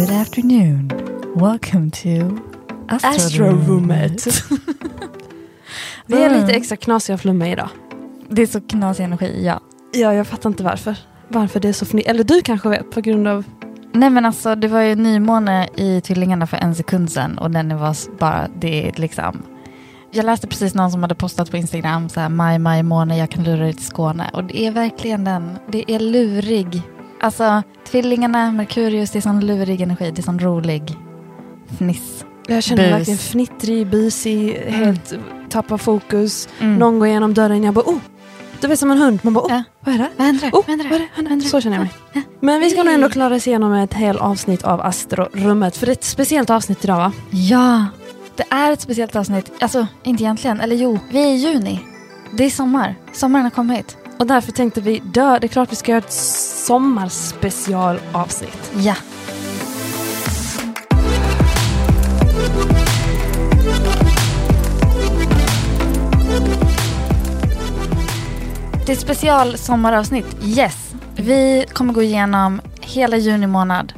Good afternoon. Welcome to Astro, Astrorummet. Vi är lite extra knasiga och flummiga idag. Det är så knasig energi, ja. Ja, jag fattar inte varför. Varför det är så fni- Eller du kanske vet på grund av... Nej men alltså det var ju nymåne i Tvillingarna för en sekund sedan och den var bara, det är liksom jag läste precis någon som hade postat på Instagram så här maj, maj måne, jag kan lura dig till Skåne. Och det är verkligen den, det är lurig. Alltså tvillingarna, Merkurius, det är sån lurig energi, det är sån rolig fniss. Jag känner mig Bus. verkligen fnittrig, busig, helt tappar fokus. Mm. Någon går igenom dörren, jag bara oh! Du vet som en hund, man bara oh, Ja. vad är det? Vad händer? Oh, Vad händer? vad det? Händer? Så känner jag mig. Men vi ska nog ändå klara oss igenom ett helt avsnitt av Astrorummet. För det är ett speciellt avsnitt idag va? Ja, det är ett speciellt avsnitt. Alltså, inte egentligen. Eller jo, vi är i juni. Det är sommar. Sommaren har kommit. Och därför tänkte vi, dö, det är klart vi ska göra ett sommarspecialavsnitt. Ja. Det är special sommaravsnitt. Yes. Vi kommer gå igenom hela juni månad.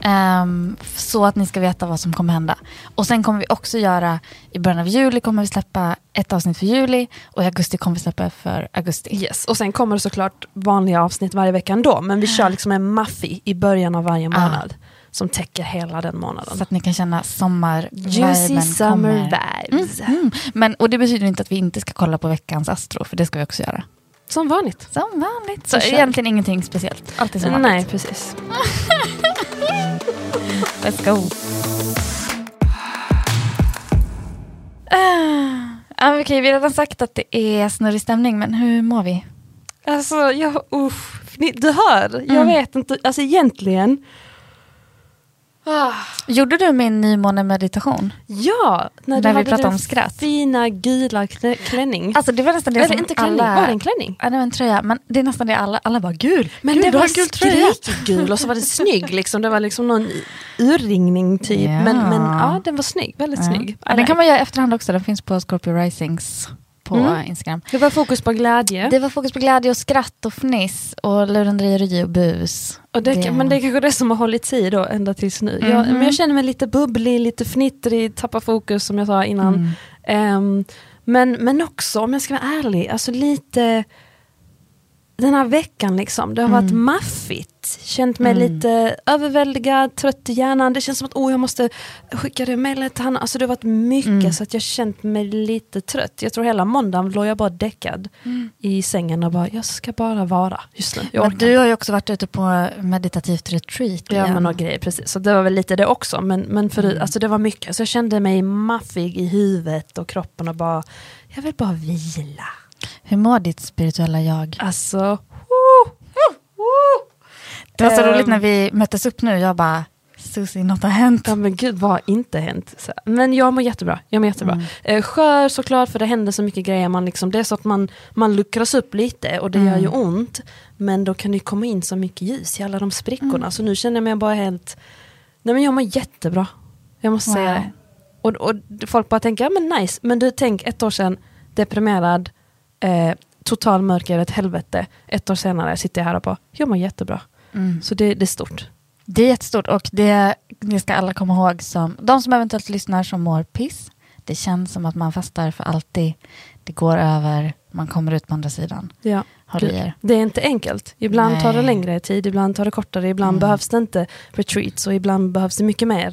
Ehm, så att ni ska veta vad som kommer hända. Och sen kommer vi också göra, i början av juli kommer vi släppa ett avsnitt för juli och i augusti kommer vi släppa för augusti. Yes, och sen kommer det såklart vanliga avsnitt varje vecka ändå, men vi kör liksom en maffi i början av varje månad. Som täcker hela den månaden. Så att ni kan känna sommar Juicy summer vibes. Mm. Men, och det betyder inte att vi inte ska kolla på veckans Astro, för det ska vi också göra. Som vanligt. Som vanligt. Så, Så egentligen ingenting speciellt. Alltid som vanligt. Nej, precis. Let's go. Uh, ja, okej, vi har redan sagt att det är snurrig stämning, men hur mår vi? Alltså, jag, uff, ni, du hör, jag Mm. vet inte, alltså egentligen, Gjorde du min nymåne-meditation? ja, när, du När vi pratade om skratt. fina gula klä, klänning. Alltså det var nästan det Eller som inte klänning, alla... var det en klänning? Ja, det var en tröja, men det är nästan det alla, alla bara gul. Men gul, det var skrikgul och så var det snygg, liksom. det var liksom någon urringning typ. Ja. Men, men ja, den var snygg, väldigt snygg. Ja, den kan man göra i efterhand också, den finns på Scorpio Risings på Mm. Instagram. Det var fokus på glädje. Det var fokus på glädje och skratt och fniss och lurendrejeri och bus. Och det, Det- Men det är kanske det som har hållit sig då ända tills nu. Jag, Mhm. men jag känner mig lite bubblig, lite fnittrig, tappar fokus som jag sa innan. Mm. Ehm, men, men också, om jag ska vara ärlig, alltså lite den här veckan liksom, det har varit Mm. maffigt. Känt mig Mm. lite överväldigad, trött i hjärnan. Det känns som att oh, jag måste skicka det mejlet till Hanna. Alltså det har varit mycket Mm. så att jag känt mig lite trött. Jag tror hela måndagen låg jag bara däckad i sängen och bara, jag ska bara vara just nu. Men du har ju också varit ute på meditativt retreat Ja igen. men och grejer, precis. Så det var väl lite det också. Men, men för, Mm. alltså, det var mycket. Så jag kände mig maffig i huvudet och kroppen och bara, jag vill bara vila. Hur mår ditt spirituella jag? Alltså, woo, woo. Det var så Ehm. roligt när vi möttes upp nu, jag bara, Susie, något har hänt. ja men gud vad har inte hänt? Så, men jag mår jättebra. Jag mår jättebra. Mm. Eh, skör såklart för det händer så mycket grejer. Man liksom, det är så att man, man luckras upp lite och det Mm. gör ju ont. Men då kan det komma in så mycket ljus i alla de sprickorna. Mm. Så nu känner jag mig bara helt, nej men jag mår jättebra. Jag måste säga Wow. det. Och, och folk bara tänker, ja men nice. Men du tänk ett år sedan, deprimerad, eh, total mörker ett helvete. Ett år senare sitter jag här och bara, jag mår jättebra. Mm. Så det, det är stort. Det är jättestort och det, det ska alla komma ihåg, som, de som eventuellt lyssnar som mår piss. Det känns som att man fastar för alltid. Det går över, man kommer ut på andra sidan. Ja. Det är inte enkelt. Ibland tar det Nej. längre tid, ibland tar det kortare, ibland Mm. behövs det inte retreats och ibland behövs det mycket mer. Än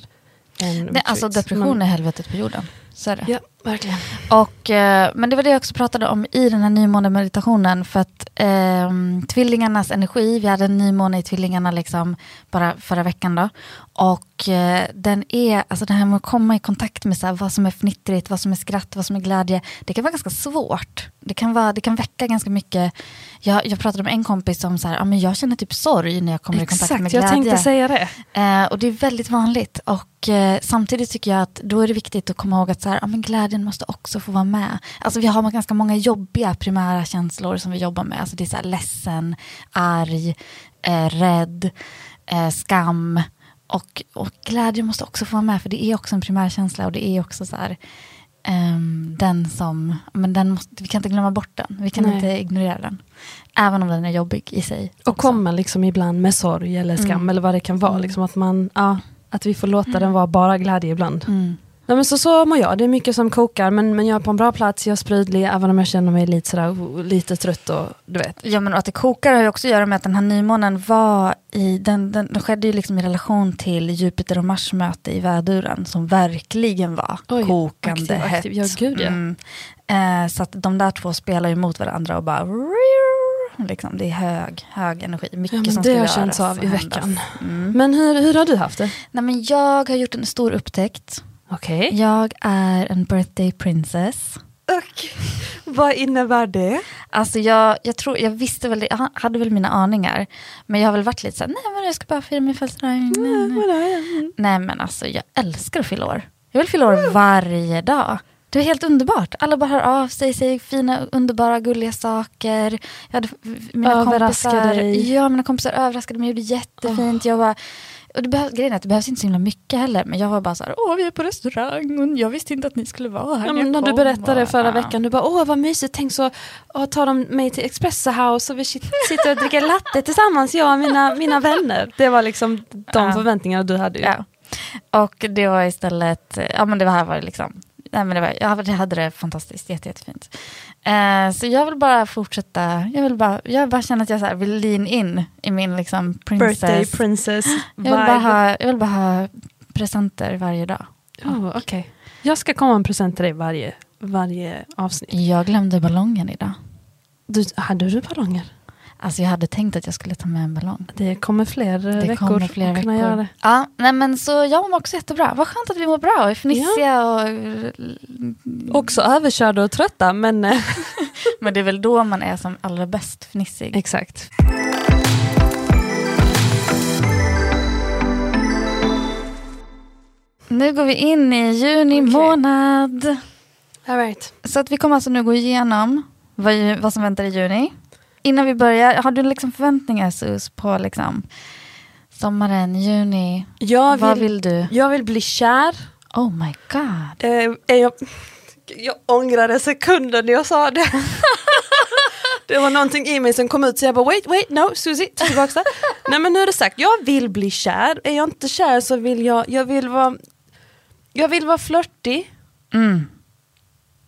Nej, retreats. alltså depression Men- är helvetet på jorden. Så är det. Ja, verkligen. Och, eh, men det var det jag också pratade om i den här nymånemeditationen. För att eh, tvillingarnas energi, vi hade en nymåne i tvillingarna liksom bara förra veckan då. Och och eh, den är, alltså det här med att komma i kontakt med så här, vad som är fnittrigt, vad som är skratt, vad som är glädje. Det kan vara ganska svårt. Det kan, vara, det kan väcka ganska mycket. Jag, jag pratade med en kompis som så här, men jag känner typ sorg när jag kommer i kontakt med Exakt, glädje. jag tänkte säga det. Eh, och det är väldigt vanligt. Och eh, samtidigt tycker jag att då är det viktigt att komma ihåg att så här, ja, men glädjen måste också få vara med. Alltså vi har ganska många jobbiga primära känslor som vi jobbar med. Alltså det är så här ledsen, arg, eh, rädd, eh, skam. Och, och glädje måste också få vara med, för det är också en primärkänsla och det är också så här, ehm, den som, men den måste, vi kan inte glömma bort den, vi kan Nej. inte ignorera den. Även om den är jobbig i sig. Och också. komma liksom ibland med sorg eller skam Mm. eller vad det kan vara. Mm. Liksom att, man, ja, att vi får låta den vara bara glädje ibland. Mm. Nej, men så, så mår jag, det är mycket som kokar men, men jag är på en bra plats, jag är sprudlig även om jag känner mig lite, sådär, lite trött och du vet. Ja men att det kokar har ju också att göra med att den här nymånen var i, den, den, den skedde ju liksom i relation till Jupiter och Mars möte i väduren som verkligen var Oj, kokande aktiv, hett. aktiv. Ja, gud, ja. Mm. Eh, så att de där två spelar ju mot varandra och bara liksom, det är hög, hög energi. Mycket Ja, som det ska har göras känts av i veckan. Mm. Men hur, hur har du haft det? Nej, men jag har gjort en stor upptäckt. Okej. Jag är en birthday princess. Och vad innebär det? Alltså jag, jag, tror, jag visste väl, jag hade väl mina aningar. Men jag har väl varit lite såhär, nej men jag ska bara fira min födelsedag. Nej, nej. Nej men alltså jag älskar att fylla år. Jag vill fylla år varje dag. Det är helt underbart. Alla bara hör av sig, säger fina, underbara, gulliga saker. Jag hade mina Överraskade kompisar, dig. Ja, mina kompisar överraskade mig, gjorde jättefint. Jag var, och det, behöv, grejen är att det behövs inte så himla mycket heller. Men jag var bara så här, åh vi är på restaurang och jag visste inte att ni skulle vara här Ja, men när du kom." berättade Och- förra veckan, du bara åh vad mysigt, tänk så åh, tar de mig till Espresso House och vi sit- sitter och dricker latte tillsammans, jag och mina, mina vänner. Det var liksom de Ja. förväntningarna du hade. Ju. Ja. Och det var istället, ja men det här var liksom, nej men det var, jag hade det fantastiskt, jätte, jättefint. Eh, så jag vill bara fortsätta, jag vill bara, jag bara känner att jag så vill lean in i min liksom princess. Birthday princess jag, vill bara ha, jag vill bara ha presenter varje dag. Oh, okay. Jag ska komma en present till dig varje, varje avsnitt. Jag glömde ballongen idag. Du, hade du ballonger? Alltså jag hade tänkt att jag skulle ta med en ballong. Det kommer fler eh, Det veckor kommer fler veckor. göra det. Ja, nej men så jag mår också jättebra. Vad skönt att vi mår bra och är fnissiga och... Också överkörda och trötta men eh, Men det är väl då man är som allra bäst fnissig. exakt. Nu går vi in i juni Okej. månad. All right. Så att vi kommer alltså nu gå igenom vad, vad som väntar i juni. Innan vi börjar, har du liksom förväntningar Sus på liksom sommaren, juni? Jag vad vill, vill du? jag vill bli kär. Oh my god. Eh, är jag, jag ångrade sekunden när jag sa det. det var någonting i mig som kom ut så jag bara wait, wait, no, Susie, tillbaka. Nej men nu är det sagt, jag vill bli kär. Är jag inte kär så vill jag, jag vill vara, jag vill vara flörtig. Mm.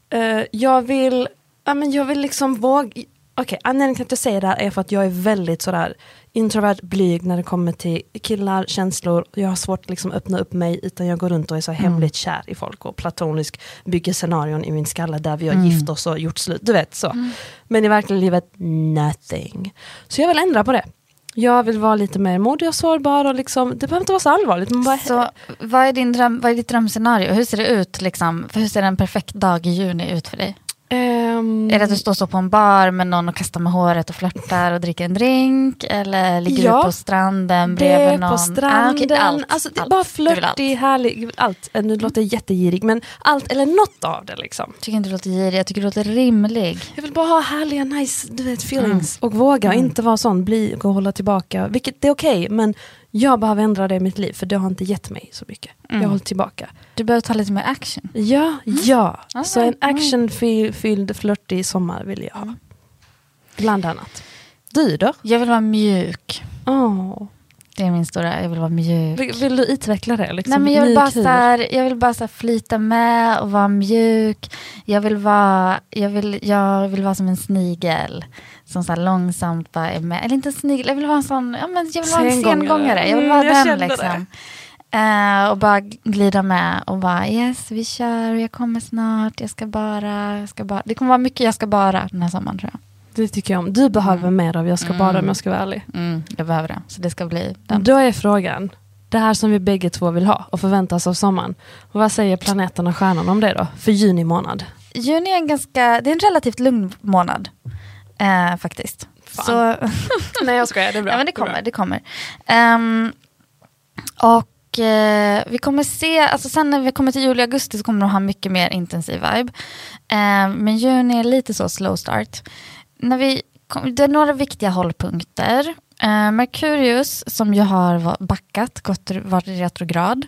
Eh, jag vill, ja men jag vill liksom våga, okej anledningen till att jag säger det här är för att jag är väldigt sådär introvert, blyg när det kommer till killar, känslor. Jag har svårt att liksom öppna upp mig utan jag går runt och är så Mm. hemligt kär i folk och platonisk bygger scenarion i min skalle där vi har Mm. gift oss och gjort slut, du vet så. Men i verkliga livet, nothing. Så jag vill ändra på det. Jag vill vara lite mer modig och sårbar och liksom, det behöver inte vara så allvarligt. Man bara, Så vad är, din dröm, vad är ditt drömscenario? Hur ser det ut? Liksom? Hur ser en perfekt dag i juni ut för dig? Ehm, Är det att du står så på en bar med någon och kastar med håret och flörtar och dricker en drink? Eller ligger Ja. du på stranden bredvid någon? på stranden, Ah, okej, allt, alltså, allt. bara flörtig, härlig, allt. Eh, Nu låter jag jättegirig men allt eller något av det liksom. Jag tycker inte du låter girig, jag tycker du låter rimlig. Jag vill bara ha härliga nice du vet, feelings och våga Mm. inte vara sån, bli och hålla tillbaka. Vilket det är okej men jag behöver ändra det i mitt liv för det har inte gett mig så mycket. Mm. Jag har hållit tillbaka. Du behöver ta lite mer action. Ja, ja. Ah, Så en mm. actionfylld flörtig sommar vill jag ha. Mm. Bland annat. Du då? Jag vill vara mjuk. Åh. Det är min stora, jag vill vara mjuk. Vill, vill du utveckla det? Liksom? Nej, men jag, vill bara så här, jag vill bara så flyta med och vara mjuk. Jag vill vara, jag vill, jag vill vara som en snigel. Som så långsamt bara är med. Eller inte en snigel, jag vill vara en sån, ja, men jag vill vara en Sengångare. Jag vill Mm, vara jag den liksom. Eh, och bara glida med och bara yes vi kör jag kommer snart, jag ska bara, jag ska bara. Det kommer vara mycket jag ska bara den här sommaren tror jag. Det tycker jag om. Du behöver Mm. mer av Jag ska bara om Mm. jag ska vara ärlig. Jag behöver det, så det ska bli den. Då är frågan, det här som vi bägge två vill ha och förväntas av sommaren. Och vad säger planeten och stjärnan om det då, för juni månad? Juni är en ganska, det är en relativt lugn månad. Eh, faktiskt. Fan. Så, Nej jag skojar, det är bra. ja, men det kommer. Det kommer. Ehm, och eh, vi kommer se, alltså sen när vi kommer till juli och augusti så kommer de ha mycket mer intensiv vibe. Ehm, men juni är lite så slow start. När vi, kom, det är några viktiga hållpunkter. Eh, Merkurius, som ju har backat, gått, varit i retrograd,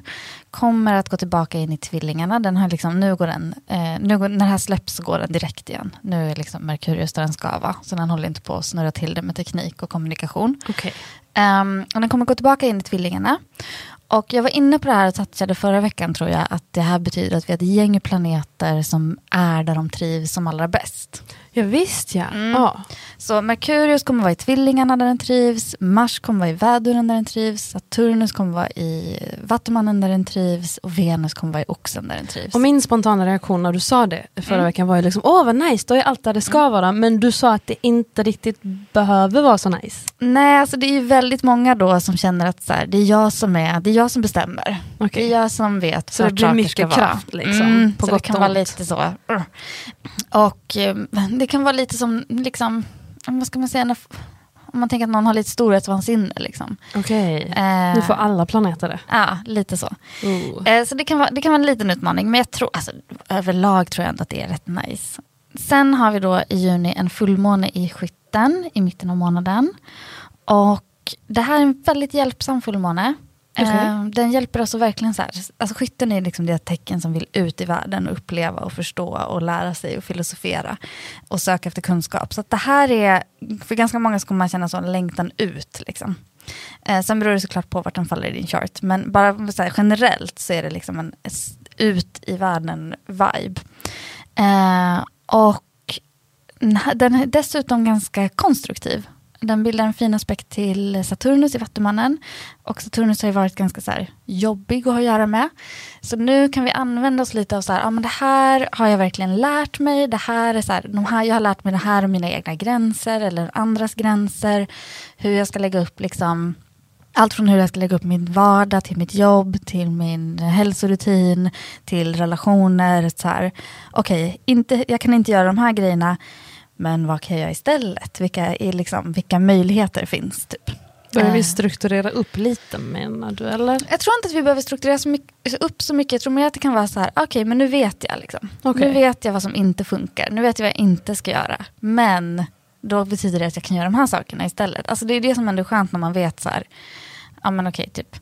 kommer att gå tillbaka in i tvillingarna. Den har liksom, nu går den, eh, nu går, när det här släpps så går den direkt igen. Nu är liksom Merkurius där den ska vara, så den håller inte på att snurra till det med teknik och kommunikation. Okej. Um, och den kommer gå tillbaka in i tvillingarna. Och jag var inne på det här och touchade förra veckan tror jag, att det här betyder att vi har ett gäng planeter som är där de trivs som allra bäst. Ja visst ja. Mm. ja. Så Merkurius kommer vara i tvillingarna där den trivs, Mars kommer vara i väduren där den trivs, Saturnus kommer vara i vattumannen där den trivs och Venus kommer vara i oxen där den trivs. Och min spontana reaktion när du sa det förra Mm. veckan var ju liksom, åh vad nice, då är allt där det ska vara. Men du sa att det inte riktigt behöver vara så nice. Nej, alltså det är ju väldigt många då som känner att så här, det är jag som är, det är jag som bestämmer. Okej. Det är jag som vet Så det blir mycket ska vara. kraft, liksom, Mm, på så gott det kan och vara lite så. Och eh, det kan vara lite som, liksom, vad ska man säga, när, om man tänker att någon har lite storhetsvansinne. Liksom. Okej. Eh, Nu får alla planeter det. Ja, lite så. Oh. Eh, så det kan, vara, det kan vara en liten utmaning, men jag tror, alltså, överlag tror jag ändå att det är rätt nice. Sen har vi då i juni en fullmåne i skytten i mitten av månaden. Och det här är en väldigt hjälpsam fullmåne. Okay. Eh, den hjälper oss att verkligen så här, alltså skytten är liksom det tecken som vill ut i världen och uppleva och förstå och lära sig och filosofera och söka efter kunskap. Så att det här är, för ganska många så kommer man känna sån längtan ut. Liksom. Eh, sen beror det såklart på vart den faller i din chart. Men bara så här, generellt så är det liksom en ut i världen-vibe. Eh, och den är dessutom ganska konstruktiv. Den bildar en fin aspekt till Saturnus i Vattumannen. Och Saturnus har ju varit ganska så här jobbig att ha att göra med. Så nu kan vi använda oss lite av så här, ja men det här har jag verkligen lärt mig. Det här är så här, de här, jag har lärt mig det här om mina egna gränser eller andras gränser. Hur jag ska lägga upp liksom allt från hur jag ska lägga upp min vardag till mitt jobb, till min hälsorutin, till relationer. Okej, inte, jag kan inte göra de här grejerna, men vad kan jag göra istället? Vilka, är liksom, vilka möjligheter finns? Typ. Börjar vi Eh. strukturera upp lite menar du eller? Jag tror inte att vi behöver strukturera så mycket, upp så mycket. Jag tror mer att det kan vara så här, okej men nu vet jag. Liksom. Okej. Nu vet jag vad som inte funkar. Nu vet jag vad jag inte ska göra. Men då betyder det att jag kan göra de här sakerna istället. Alltså det är det som ändå är skönt när man vet så här, ja men okej typ.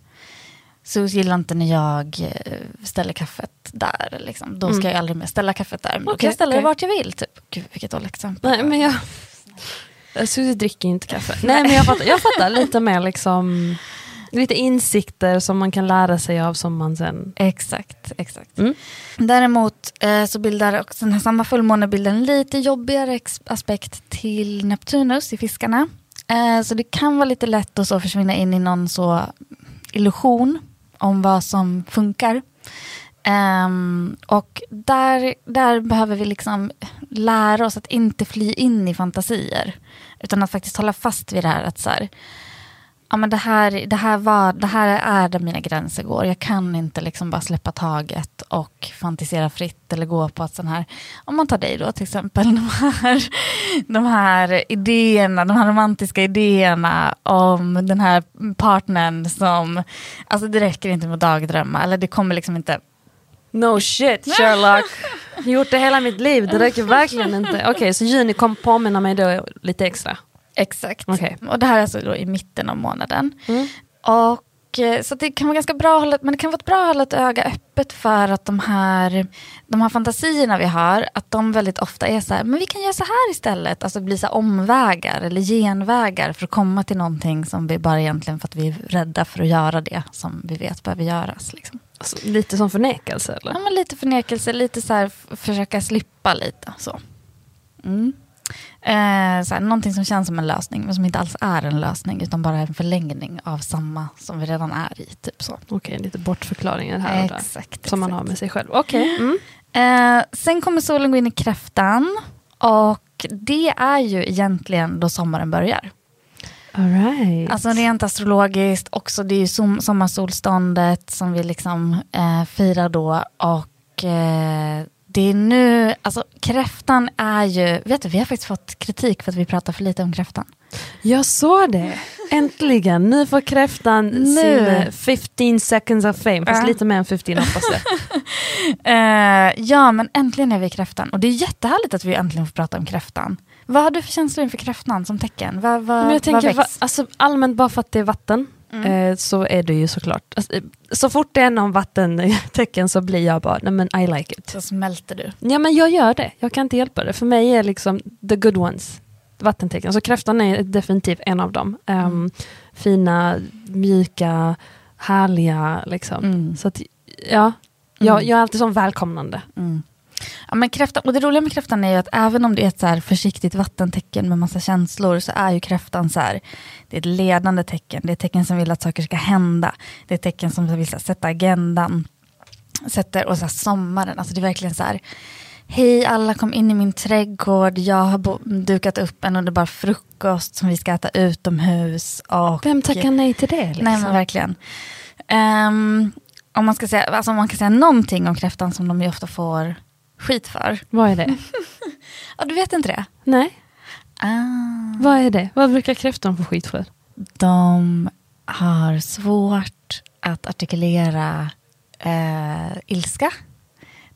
Så gillar inte när jag eh, ställer kaffet där. Liksom. Då ska Mm. jag aldrig mer ställa kaffet där. Men då Okej, kan jag ställa okej. det vart jag vill. Typ. Gud vilket dåligt exempel. Nej men jag... Susie dricker inte kaffe. Nej men jag fattar, jag fattar lite mer liksom lite insikter som man kan lära sig av som man sen... Exakt, exakt. Mm. Däremot eh, så bildar också den här samma fullmåne bildar en lite jobbigare aspekt till Neptunus i fiskarna. Eh, så det kan vara lite lätt att så försvinna in i någon så illusion om vad som funkar. Um, och där, där behöver vi liksom lära oss att inte fly in i fantasier. Utan att faktiskt hålla fast vid det här att så här, ja, men det, här, det, här var, det här är där mina gränser går. Jag kan inte liksom bara släppa taget och fantisera fritt eller gå på att sån här, om man tar dig då till exempel, de här, de här idéerna, de här romantiska idéerna om den här partnern som, alltså det räcker inte med att dagdrömma, eller det kommer liksom inte, No shit Sherlock. Gjort det hela mitt liv, det räcker verkligen inte. Okej, så juni kom påminna mig då lite extra. Exakt. Okej. Och det här är alltså då i mitten av månaden. Mm. Och eh, så det kan vara ganska bra att hålla, men det kan vara ett bra att hålla ett öga öppet för att de här, de här fantasierna vi har, att de väldigt ofta är så här, men vi kan göra så här istället, alltså bli så omvägar eller genvägar för att komma till någonting som vi bara egentligen för att vi är rädda för att göra det som vi vet behöver göras. Liksom. Alltså, lite som förnekelse eller? Ja, men lite förnekelse, lite så här, försöka slippa lite. Så. Mm. Eh, så här, någonting som känns som en lösning, men som inte alls är en lösning, utan bara en förlängning av samma som vi redan är i. Typ så. Okej, lite bortförklaringar här och där. Exakt. Som man har med sig själv. Okej. Mm. Eh, sen kommer solen gå in i kräftan, och det är ju egentligen då sommaren börjar. All right. Alltså rent astrologiskt, också det är ju som, sommarsolståndet som vi liksom eh, firar då. Och eh, det är nu, alltså kräftan är ju, vet du vi har faktiskt fått kritik för att vi pratar för lite om kräftan. Jag såg det. Äntligen. Nu får kräftan Nu. sin eh, 15 seconds of fame. Fast Ja. lite mer än 15 hoppas jag. Eh, ja men äntligen är vi kräftan. Och det är jättehärligt att vi äntligen får prata om kräftan. Vad har du för känslor inför kräftan som tecken? Vad, vad, Men jag tänker, vad va, alltså, allmänt bara för att det är vatten. Eh, så är det ju såklart. Alltså, eh, så fort det är någon vattentecken så blir jag bara, nej men I like it. Så smälter du. Ja men jag gör det, jag kan inte hjälpa det. För mig är liksom the good ones vattentecken. Så kräftan är definitivt en av dem. Ehm, Fina, mjuka, härliga liksom. Mm. Så att, ja, jag, Mm. jag är alltid så välkomnande. Ja, men kräftan, och det roliga med kräftan är ju att även om det är ett så här försiktigt vattentecken med massa känslor så är ju kräftan så här, det är ett ledande tecken. Det är ett tecken som vill att saker ska hända. Det är ett tecken som vill här, sätta agendan. Sätter, och så här, sommaren, alltså det är verkligen så här, hej alla kom in i min trädgård, jag har dukat upp en underbar frukost som vi ska äta utomhus. Och, Vem tackar nej till det? Liksom? Nej men verkligen. Ehm, om, man ska säga, alltså om man kan säga någonting om kräftan som de ju ofta får skit för. Vad är det? Ja, du vet inte det? nej, Ah. vad är det? Vad brukar kräftan få skit för? De har svårt att artikulera eh, ilska.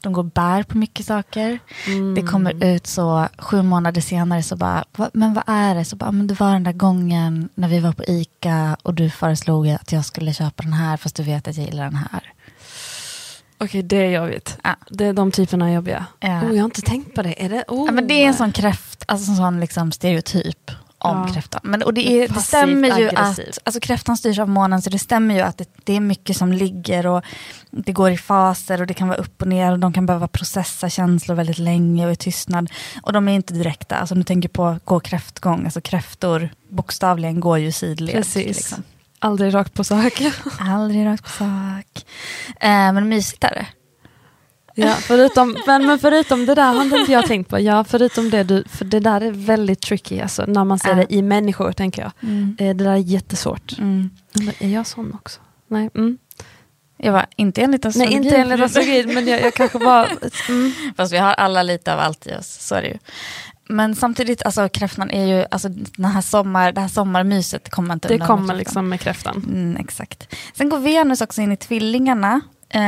De går bär på mycket saker. Det kommer ut så sju månader senare så bara, "Va- men vad är det? Så bara, men det var den där gången när vi var på ICA och du föreslog att jag skulle köpa den här fast du vet att jag gillar den här. Okej, det är jobbigt. Ja. Det är de typerna är jobbiga. Ja. Oh, jag har inte tänkt på det. Är det? Oh. Ja, men det är en sån kräft, alltså en sån liksom stereotyp om Ja. kräftan. Men, och det, är, det stämmer ju aggressiv. att, alltså kräftan styrs av månen så det stämmer ju att det, det är mycket som ligger och det går i faser och det kan vara upp och ner och de kan behöva processa känslor väldigt länge och i tystnad. Och de är inte direkta, alltså om du tänker på gå kräftgång, alltså kräftor bokstavligen går ju sidled. Precis. Liksom. Aldrig rakt på sak. Aldrig rakt på sak. Eh, men mysigt är det. Ja, förutom, men, men förutom det där har inte jag tänkt på. Ja, förutom det du, för det där är väldigt tricky alltså, när man ser Ja. det i människor tänker jag. Mm. Eh, Det där är jättesvårt. Mm. Är jag sån också? Nej, mm. Jag var inte enligt Nej astrologi. inte enligt astrologi, men jag, jag kanske bara... Mm. Fast vi har alla lite av allt i oss, så är det ju. Men samtidigt, alltså kräftan är ju, alltså den här sommar, det här sommarmyset kommer inte Det undan med kommer kräftan. liksom med kräftan. Mm, exakt. Sen går Venus också in i tvillingarna. Eh,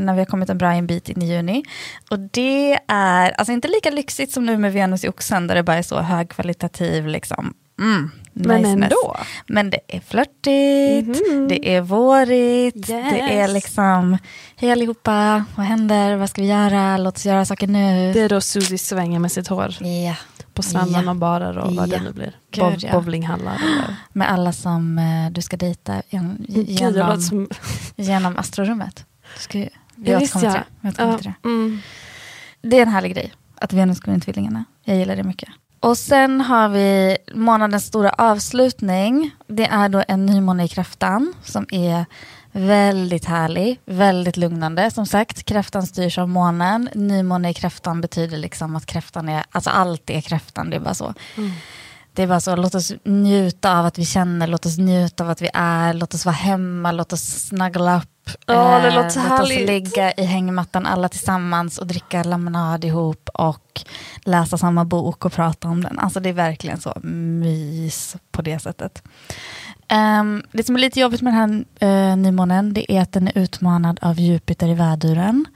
när vi har kommit en bra en bit in i juni. Och det är alltså inte lika lyxigt som nu med Venus i oxen där det bara är så högkvalitativ liksom. Mm, Men ändå. Men det är flörtigt, Mhm. det är vårigt, det är Yes. liksom, hej allihopa, vad händer, vad ska vi göra, låt oss göra saker nu. Det är då Susie svänger med sitt hår Ja, på stranden Ja. och badar och vad Ja. det nu blir. Gud, ja. Bowlinghallar eller... med alla som eh, du ska dejta gen, Gud, genom, låter som... genom astrorummet. Du ska, vi Ja, återkommer visst, till ja. det. Återkommer Ja, till det. mm. Det är en härlig grej, att Venus går in tvillingarna. Jag gillar det mycket. Och sen har vi månadens stora avslutning. Det är då en nymåne i kräftan som är väldigt härlig, väldigt lugnande. Som sagt, kräftan styrs av månen. Nymåne i kräftan betyder liksom att kräftan är, alltså allt är kräftan, det är bara så. Mm. Det är bara så, låt oss njuta av att vi känner, låt oss njuta av att vi är, låt oss vara hemma, låt oss snuggle upp. Ja, det eh, låter så låt härligt. oss ligga i hängmattan alla tillsammans och dricka lemonad ihop och läsa samma bok och prata om den. Alltså det är verkligen så mys på det sättet. Um, det som är lite jobbigt med den här uh, nymånen det är att den är utmanad av Jupiter i väduren.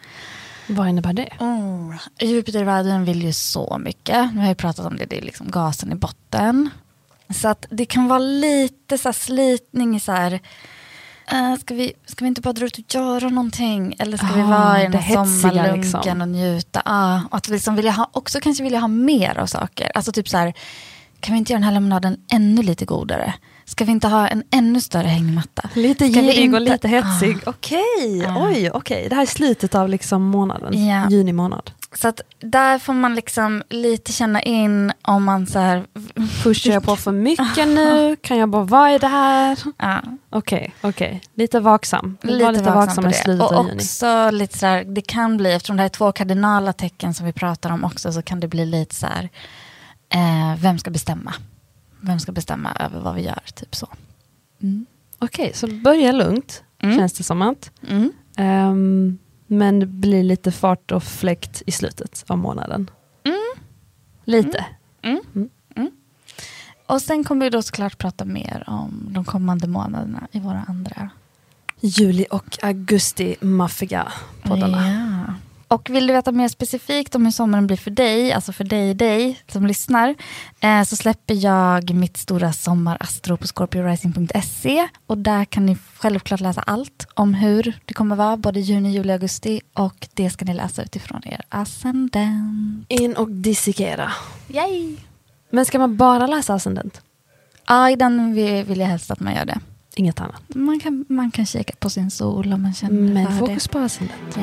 Vad innebär det? Oh. Jupiter i väduren vill ju så mycket. Nu har jag pratat om det, det är liksom gasen i botten. Så att det kan vara lite så här slitning i så här, eh, ska, vi, ska vi inte bara dra ut och göra någonting? Eller ska vi Ah, vara i den här sommarlunken liksom. och njuta? Ja, och att liksom vilja ha, också kanske vilja ha mer av saker. Alltså typ så här, kan vi inte göra den här lemonaden ännu lite godare? Ska vi inte ha en ännu större hängmatta? Lite vi girig och inte- lite hetsig. Ah. Okej, Ah. oj, okej. Det här är slutet av liksom månaden, Ja. juni månad. Så att där får man liksom lite känna in om man så här, Pushar jag på för mycket nu? Kan jag bara, vad är det här? ja, Okej, okej. Lite vaksam. Var lite, lite vaksam vaksam på i det. slutet Och av juni. också lite så här, det kan bli, eftersom det här är två kardinala tecken som vi pratar om också, så kan det bli lite så här, eh, vem ska bestämma? vem ska bestämma över vad vi gör? Typ så. Mm. Okej, så börja lugnt, Mm. känns det som att. Mm. Ehm, men det blir lite fart och fläkt i slutet av månaden. Mm. Lite. Mm. Mm. Mm. Och sen kommer vi då såklart prata mer om de kommande månaderna i våra andra Juli och augusti maffiga poddarna. Ja. Och vill du veta mer specifikt om hur sommaren blir för dig, alltså för dig, dig som lyssnar, eh, så släpper jag mitt stora sommarastro på scorpiorising.se och där kan ni självklart läsa allt om hur det kommer vara både juni, juli, augusti och det ska ni läsa utifrån er ascendent. In och dissekera. Yay! Men ska man bara läsa ascendent? Ja, i den vill jag helst att man gör det. Inget annat. Man kan, man kan kika på sin sol om man känner Men för fokus det. på ascendent. Ja.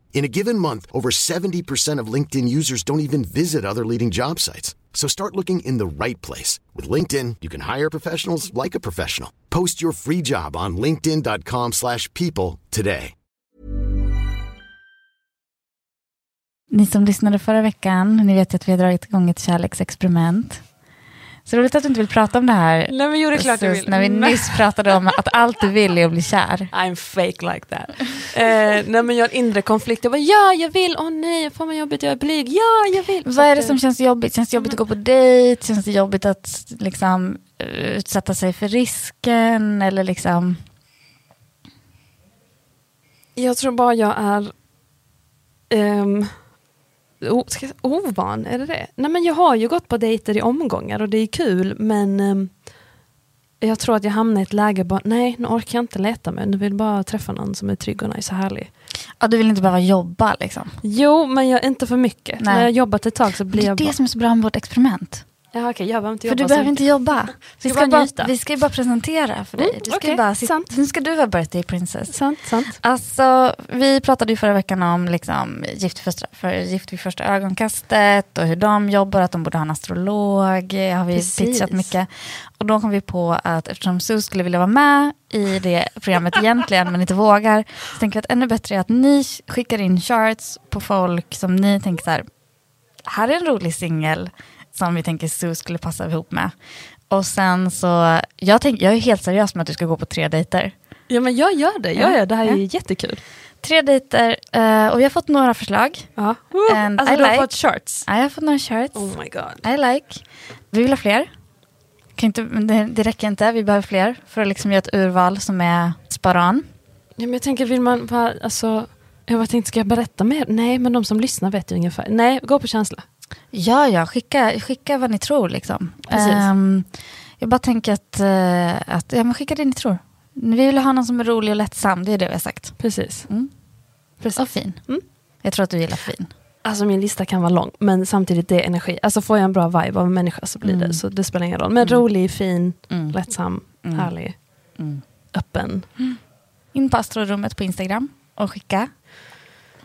In a given month, over 70% of LinkedIn users don't even visit other leading job sites. So start looking in the right place. With LinkedIn, you can hire professionals like a professional. Post your free job on linkedin.com/people slash people today. Ni som lyssnade förra veckan, ni vet att vi har dragit igång ett kärleksexperiment. Så roligt att du inte vill prata om det här. Nej men jo det är klart jag vill. När vi nyss pratade om att allt du vill är att bli kär. I'm fake like that. eh, nej men jag har en inre konflikt. Jag bara ja jag vill, åh nej, fan vad jobbigt, jag är blyg. Ja jag vill. Vad är det som eh, känns jobbigt? Känns det jobbigt att gå på dejt? Känns det jobbigt att liksom, eh, utsätta sig för risken? Eller liksom... Jag tror bara jag är ehm, o- ska jag, säga ovan, är det det? Nej men jag har ju gått på dejter i omgångar och det är kul men ehm, jag tror att jag hamnar i ett läge bara, nej nu orkar jag inte leta mig, nu vill jag bara träffa någon som är trygg och nice och härlig. Ja, du vill inte behöva jobba liksom. Jo men jag, inte för mycket. Nej. När jag jobbat ett tag så blir Det är jag det bara, som är så bra med vårt experiment. Ja okej jag behöver inte För jobba du så behöver inte jobba. Vi Ska bara njuta. vi ska ju bara presentera för dig. Mm, Du ska okej, bara sant. nu ska du vara birthday princess. Sant, sant. Alltså, vi pratade ju förra veckan om liksom, gift, första, för gift vid första ögonkastet och hur de jobbar, att de borde ha en astrolog. har vi Precis. pitchat mycket. Och då kom vi på att eftersom Sue skulle vilja vara med i det programmet egentligen, men inte vågar, så tänker vi att ännu bättre är att ni skickar in charts på folk som ni tänker så här, här är en rolig singel som vi tänker Sue skulle passa ihop med. Och sen så, jag, tänk, jag är helt seriös med att du ska gå på tre dejter. Ja men jag gör det, jag Ja, gör det här är ja. jättekul. Tre dejter eh, och vi har fått några förslag. Ja. And alltså I du har like. fått shirts. Ja, jag har fått några shirts. Oh my god. I like. Vi vill ha fler. Kan inte, det, det räcker inte, vi behöver fler för att liksom göra ett urval som är spot on. Ja, men jag tänker, vill man alltså, jag tänkte, ska jag berätta mer? Nej, men de som lyssnar vet ju ungefär. Nej, gå på känsla. Ja, ja, skicka, skicka vad ni tror liksom. Ehm, jag bara tänker att, eh, att ja, men skicka det ni tror. Vi vill ha någon som är rolig och lättsam, det är det vi har sagt. Precis. Mm. Precis. Och fin. Mm. Jag tror att du gillar fin. Alltså min lista kan vara lång, men samtidigt det är energi. Alltså får jag en bra vibe av en människa så blir Mm. det, så det spelar ingen roll. Men Mm. rolig, fin, Mm. lättsam, Mm. härlig, öppen. In på astrorummet på Instagram och skicka.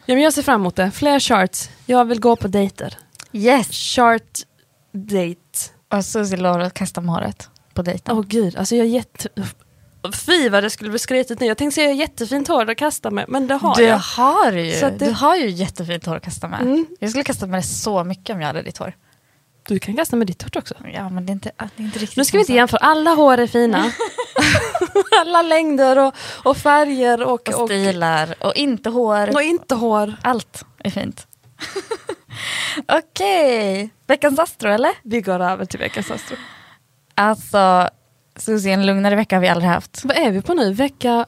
Ja, men jag ser fram emot det. Fler charts. Jag vill gå på dejter. Yes! Chart date Och Susie lovar att kasta med håret på dejten. Åh gud, alltså jag är jätte... Fy vad det skulle bli skrytigt nu. Jag tänkte säga jag har jättefint hår att kasta med, men det har du jag. har ju, att det- du har ju jättefint hår att kasta med. Mm. Jag skulle kasta med det så mycket om jag hade ditt hår. Du kan kasta med ditt hår också. Ja men det är inte, det är inte riktigt Nu ska vi inte jämföra, alla hår är fina. alla längder och, och färger och, Och och, stilar och inte hår. och inte hår. Allt är fint. Okej, veckans Astro eller? Vi går över till veckans astro. Alltså, Susie, en lugnare vecka har vi aldrig haft. Vad är vi på nu? Vecka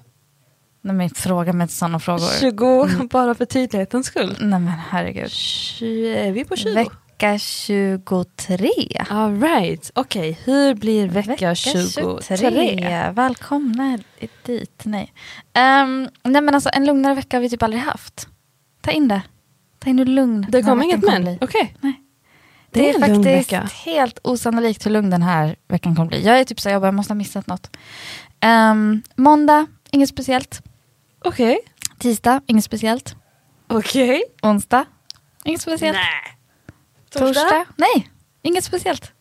Nej men fråga mig inte sådana frågor. 20, bara för tydlighetens skull. Nej men herregud. Tju- Är vi på 20? Vecka 23. All right. Okej, hur blir vecka, 23? Välkomna dit. Nej. Um, nej men alltså en lugnare vecka har vi typ aldrig haft. Ta in det. Ta in hur lugn Det veckan inget men? Okej. Nej. Det Det är är, faktiskt helt osannolikt hur lugn den här veckan kommer bli. Jag är typ så jag bara, jag måste ha missat något. Um, måndag, inget speciellt. Okej. Tisdag, inget speciellt. Okej. Onsdag, inget speciellt. Nej. Torsdag, nej, inget speciellt.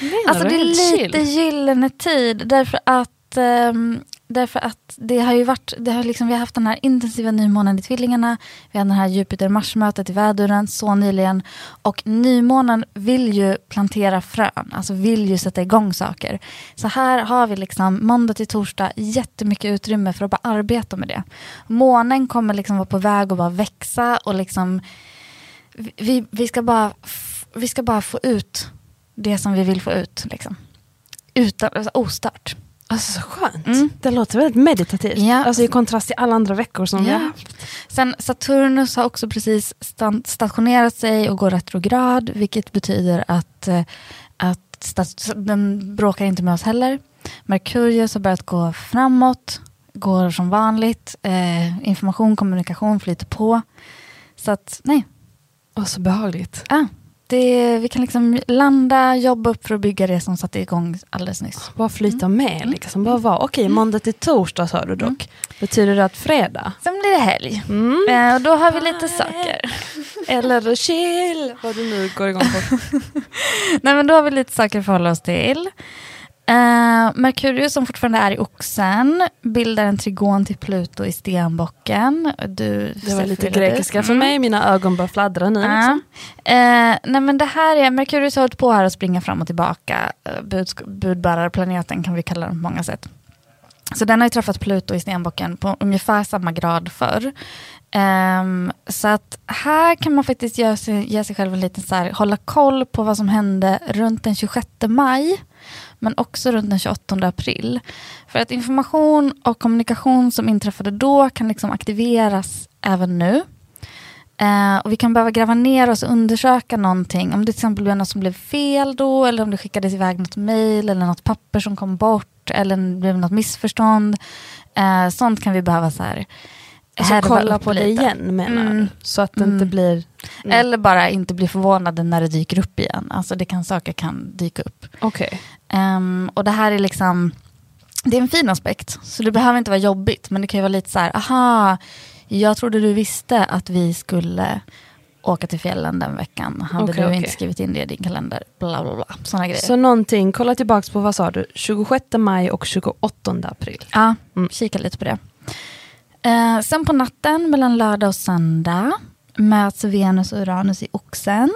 Menar Alltså det är lite chill. gyllene tid därför att, ehm, därför att det har ju varit, det har liksom, vi har haft den här intensiva nymånen i tvillingarna, vi hade det här Jupiter-Mars-mötet i väduren så nyligen och nymånen vill ju plantera frön, alltså vill ju sätta igång saker. Så här har vi liksom måndag till torsdag jättemycket utrymme för att bara arbeta med det. Månen kommer liksom vara på väg att bara växa och liksom vi, vi, ska bara, vi ska bara få ut det som vi vill få ut. Liksom. Utan, alltså, ostört. Alltså så skönt. Mm. Det låter väldigt meditativt. Ja. Alltså i kontrast till alla andra veckor som vi Ja. har haft. Sen Saturnus har också precis stationerat sig och går retrograd, vilket betyder att, eh, att den bråkar inte med oss heller. Merkurius har börjat gå framåt, går som vanligt. Eh, information, kommunikation flyter på. Så att, nej, Och så behagligt. ah, det, vi kan liksom landa, jobba upp för att bygga det som satte igång alldeles nyss. Bara flyta Mm. med liksom. Bara vara. Okej, måndag till torsdag sa du dock. Betyder det att fredag? Sen blir det helg. Mm. Eh, och då har vi lite saker. Eller chill, vad du nu går igång på. Nej men då har vi lite saker att förhålla oss till. Eh, Merkurius som fortfarande är i oxen bildar en trigon till Pluto i stenbocken. Du, Det var lite grekiska för Mm. mig, mina ögon börjar fladdra nu. Ja. Liksom. Eh, nej men det här är, Merkurius har hållit på här och springa fram och tillbaka. Uh, budsk- budbärarplaneten kan vi kalla den på många sätt. Så den har ju träffat Pluto i stenbocken på ungefär samma grad förr. Ehm, så att här kan man faktiskt ge sig, ge sig själv en liten så här, hålla koll på vad som hände runt den 26 maj. Men också runt den 28 april. För att information och kommunikation som inträffade då kan liksom aktiveras även nu. Eh, och vi kan behöva gräva ner oss och undersöka någonting. Om det till exempel blev något som blev fel då, eller om det skickades iväg något mejl, eller något papper som kom bort, eller det blev något missförstånd. Eh, sånt kan vi behöva så här, Alltså härva kolla upp på det lite. igen menar Mm. du? Så att det Mm. inte blir... Mm. Eller bara inte bli förvånade när det dyker upp igen. Alltså det kan, saker kan dyka upp. Okej. Ehm, och det här är liksom, det är en fin aspekt. Så det behöver inte vara jobbigt, men det kan ju vara lite så här, aha, jag trodde du visste att vi skulle åka till fjällen den veckan. Hade Okej, du okej. inte skrivit in det i din kalender? Bla bla bla. Sådana grejer. Så någonting, kolla tillbaks på vad sa du? 26 maj och 28 april. Ja, Mm. kika lite på det. Eh, sen på natten mellan lördag och söndag möts Venus och Uranus i oxen.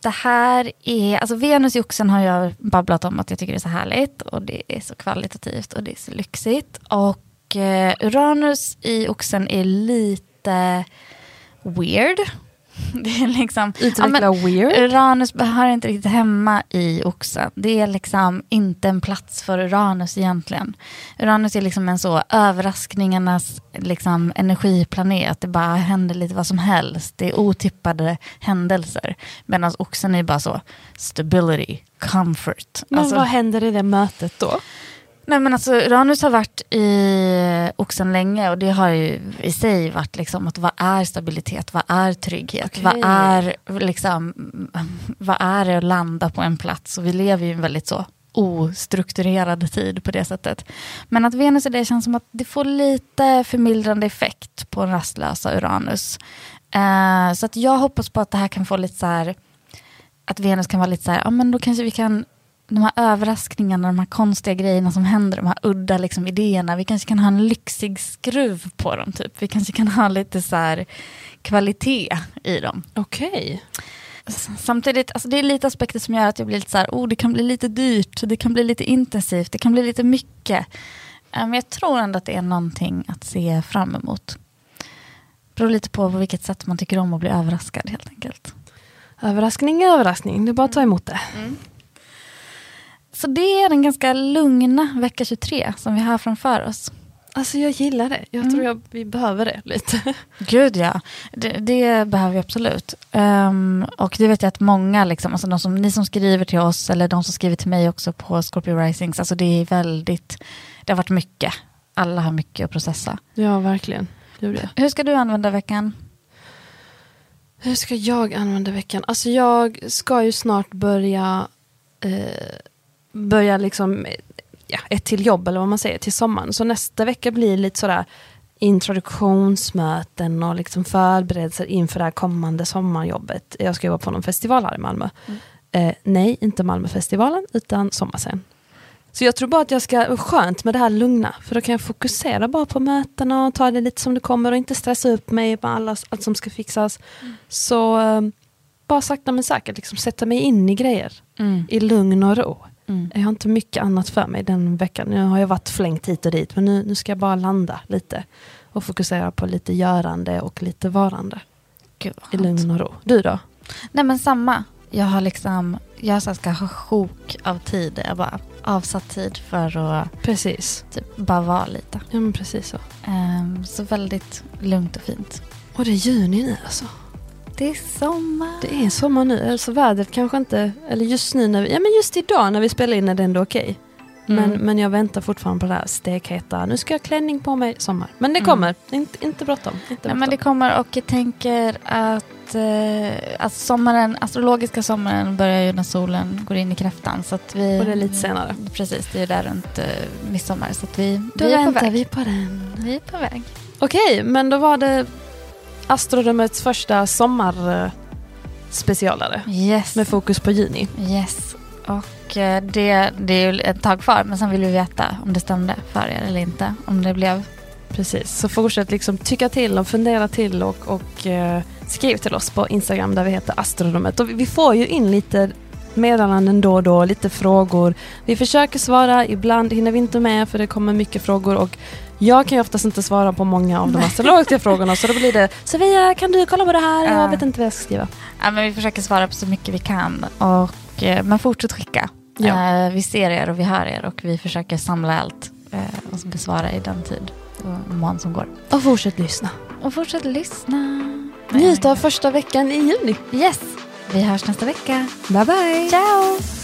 Det här är, alltså Venus i oxen har jag babblat om att jag tycker det är så härligt och det är så kvalitativt och det är så lyxigt. Och eh, Uranus i oxen är lite weird. Det är liksom, Utveckla ja, weird. Uranus hör inte riktigt hemma i oxen. Det är liksom inte en plats för Uranus egentligen. Uranus är liksom en så överraskningarnas liksom, energiplanet. Det bara händer lite vad som helst. Det är otippade händelser. Medan oxen är bara så stability, comfort. Men Alltså- vad händer i det mötet då? Nej men alltså Uranus har varit i oxen länge och det har ju i sig varit liksom att vad är stabilitet, vad är trygghet, Okej. vad är liksom, vad är det att landa på en plats och vi lever ju en väldigt så ostrukturerad tid på det sättet. Men att Venus i det känns som att det får lite förmildrande effekt på rastlösa Uranus. Eh, så att jag hoppas på att det här kan få lite så här att Venus kan vara lite så här, ja men då kanske vi kan, de här överraskningarna, de här konstiga grejerna som händer, de här udda liksom, idéerna, vi kanske kan ha en lyxig skruv på dem typ. Vi kanske kan ha lite så här kvalitet i dem. Okej. Samtidigt, alltså det är lite aspekter som gör att jag blir lite så här, oh det kan bli lite dyrt, det kan bli lite intensivt, det kan bli lite mycket. Men jag tror ändå att det är någonting att se fram emot. Beror lite på på vilket sätt man tycker om att bli överraskad helt enkelt. Överraskning är överraskning, det är bara att ta emot det. Så det är den ganska lugna vecka 23 som vi har framför oss. Alltså jag gillar det. Jag tror jag, vi behöver det lite. Gud ja, det, det behöver vi absolut. Ehm, och det vet jag att många, liksom, alltså de som, ni som skriver till oss eller de som skriver till mig också på Scorpio Risings, alltså det är väldigt, det har varit mycket. Alla har mycket att processa. Ja, verkligen. Det. Hur ska du använda veckan? Hur ska jag använda veckan? Alltså jag ska ju snart börja eh, börja liksom ja, ett till jobb eller vad man säger till sommaren. Så nästa vecka blir lite sådär introduktionsmöten och liksom förberedelser inför det här kommande sommarjobbet. Jag ska jobba på någon festival här i Malmö. Eh, nej, inte Malmöfestivalen utan Sommarscen. Så jag tror bara att jag ska, skönt med det här lugna, för då kan jag fokusera bara på mötena och ta det lite som det kommer och inte stressa upp mig på alla, allt som ska fixas. Så eh, bara sakta men säkert liksom sätta mig in i grejer i lugn och ro. Mm. Jag har inte mycket annat för mig den veckan. Nu har jag varit flängt hit och dit, men nu, nu ska jag bara landa lite och fokusera på lite görande och lite varande Gud, i lugn och ro. Du då? Nej men samma. Jag har liksom, jag så här ska ha sjok av tid. Jag har bara avsatt tid för att Precis. typ bara vara lite. Ja men precis så. Ehm, så väldigt lugnt och fint. Och det är juni nu alltså. Det är sommar. Det är sommar nu, alltså vädret kanske inte, eller just nu, när vi, ja men just idag när vi spelar in är det ändå okej. Men, Mm. men jag väntar fortfarande på det här stekheta, nu ska jag ha klänning på mig sommar. Men det Mm. kommer, inte, inte bråttom. Inte Nej, men det kommer och jag tänker att, eh, att sommaren, astrologiska sommaren börjar ju när solen går in i kräftan. Så att vi, Och det är lite senare. Precis, det är där runt eh, midsommar. Så att vi, Då vi är på väntar väg. vi på den. Vi är på väg. Okej, men då var det Astrorummets första sommarspecialare Yes. med fokus på juni. yes. Och eh, det, det är ju ett tag kvar, men sen vill vi veta om det stämde för er eller inte. Om det blev... Precis, så fortsätt liksom tycka till och fundera till och, och eh, skriv till oss på Instagram där vi heter Astrorummet. Och vi får ju in lite meddelanden då och då, lite frågor. Vi försöker svara, ibland hinner vi inte med för det kommer mycket frågor och jag kan ju oftast inte svara på många av de astrologiska frågorna så då blir det Sofia kan du kolla på det här? Ja. Jag vet inte vad jag ska skriva. Ja, men vi försöker svara på så mycket vi kan. Och, eh, men fortsätt skicka. Ja. Eh, vi ser er och vi hör er och vi försöker samla allt eh, och besvara i den tid och mån som går. Och fortsätt lyssna. Och fortsätt lyssna. Njut av första veckan i juni. Yes, vi hörs nästa vecka. Bye bye! Ciao!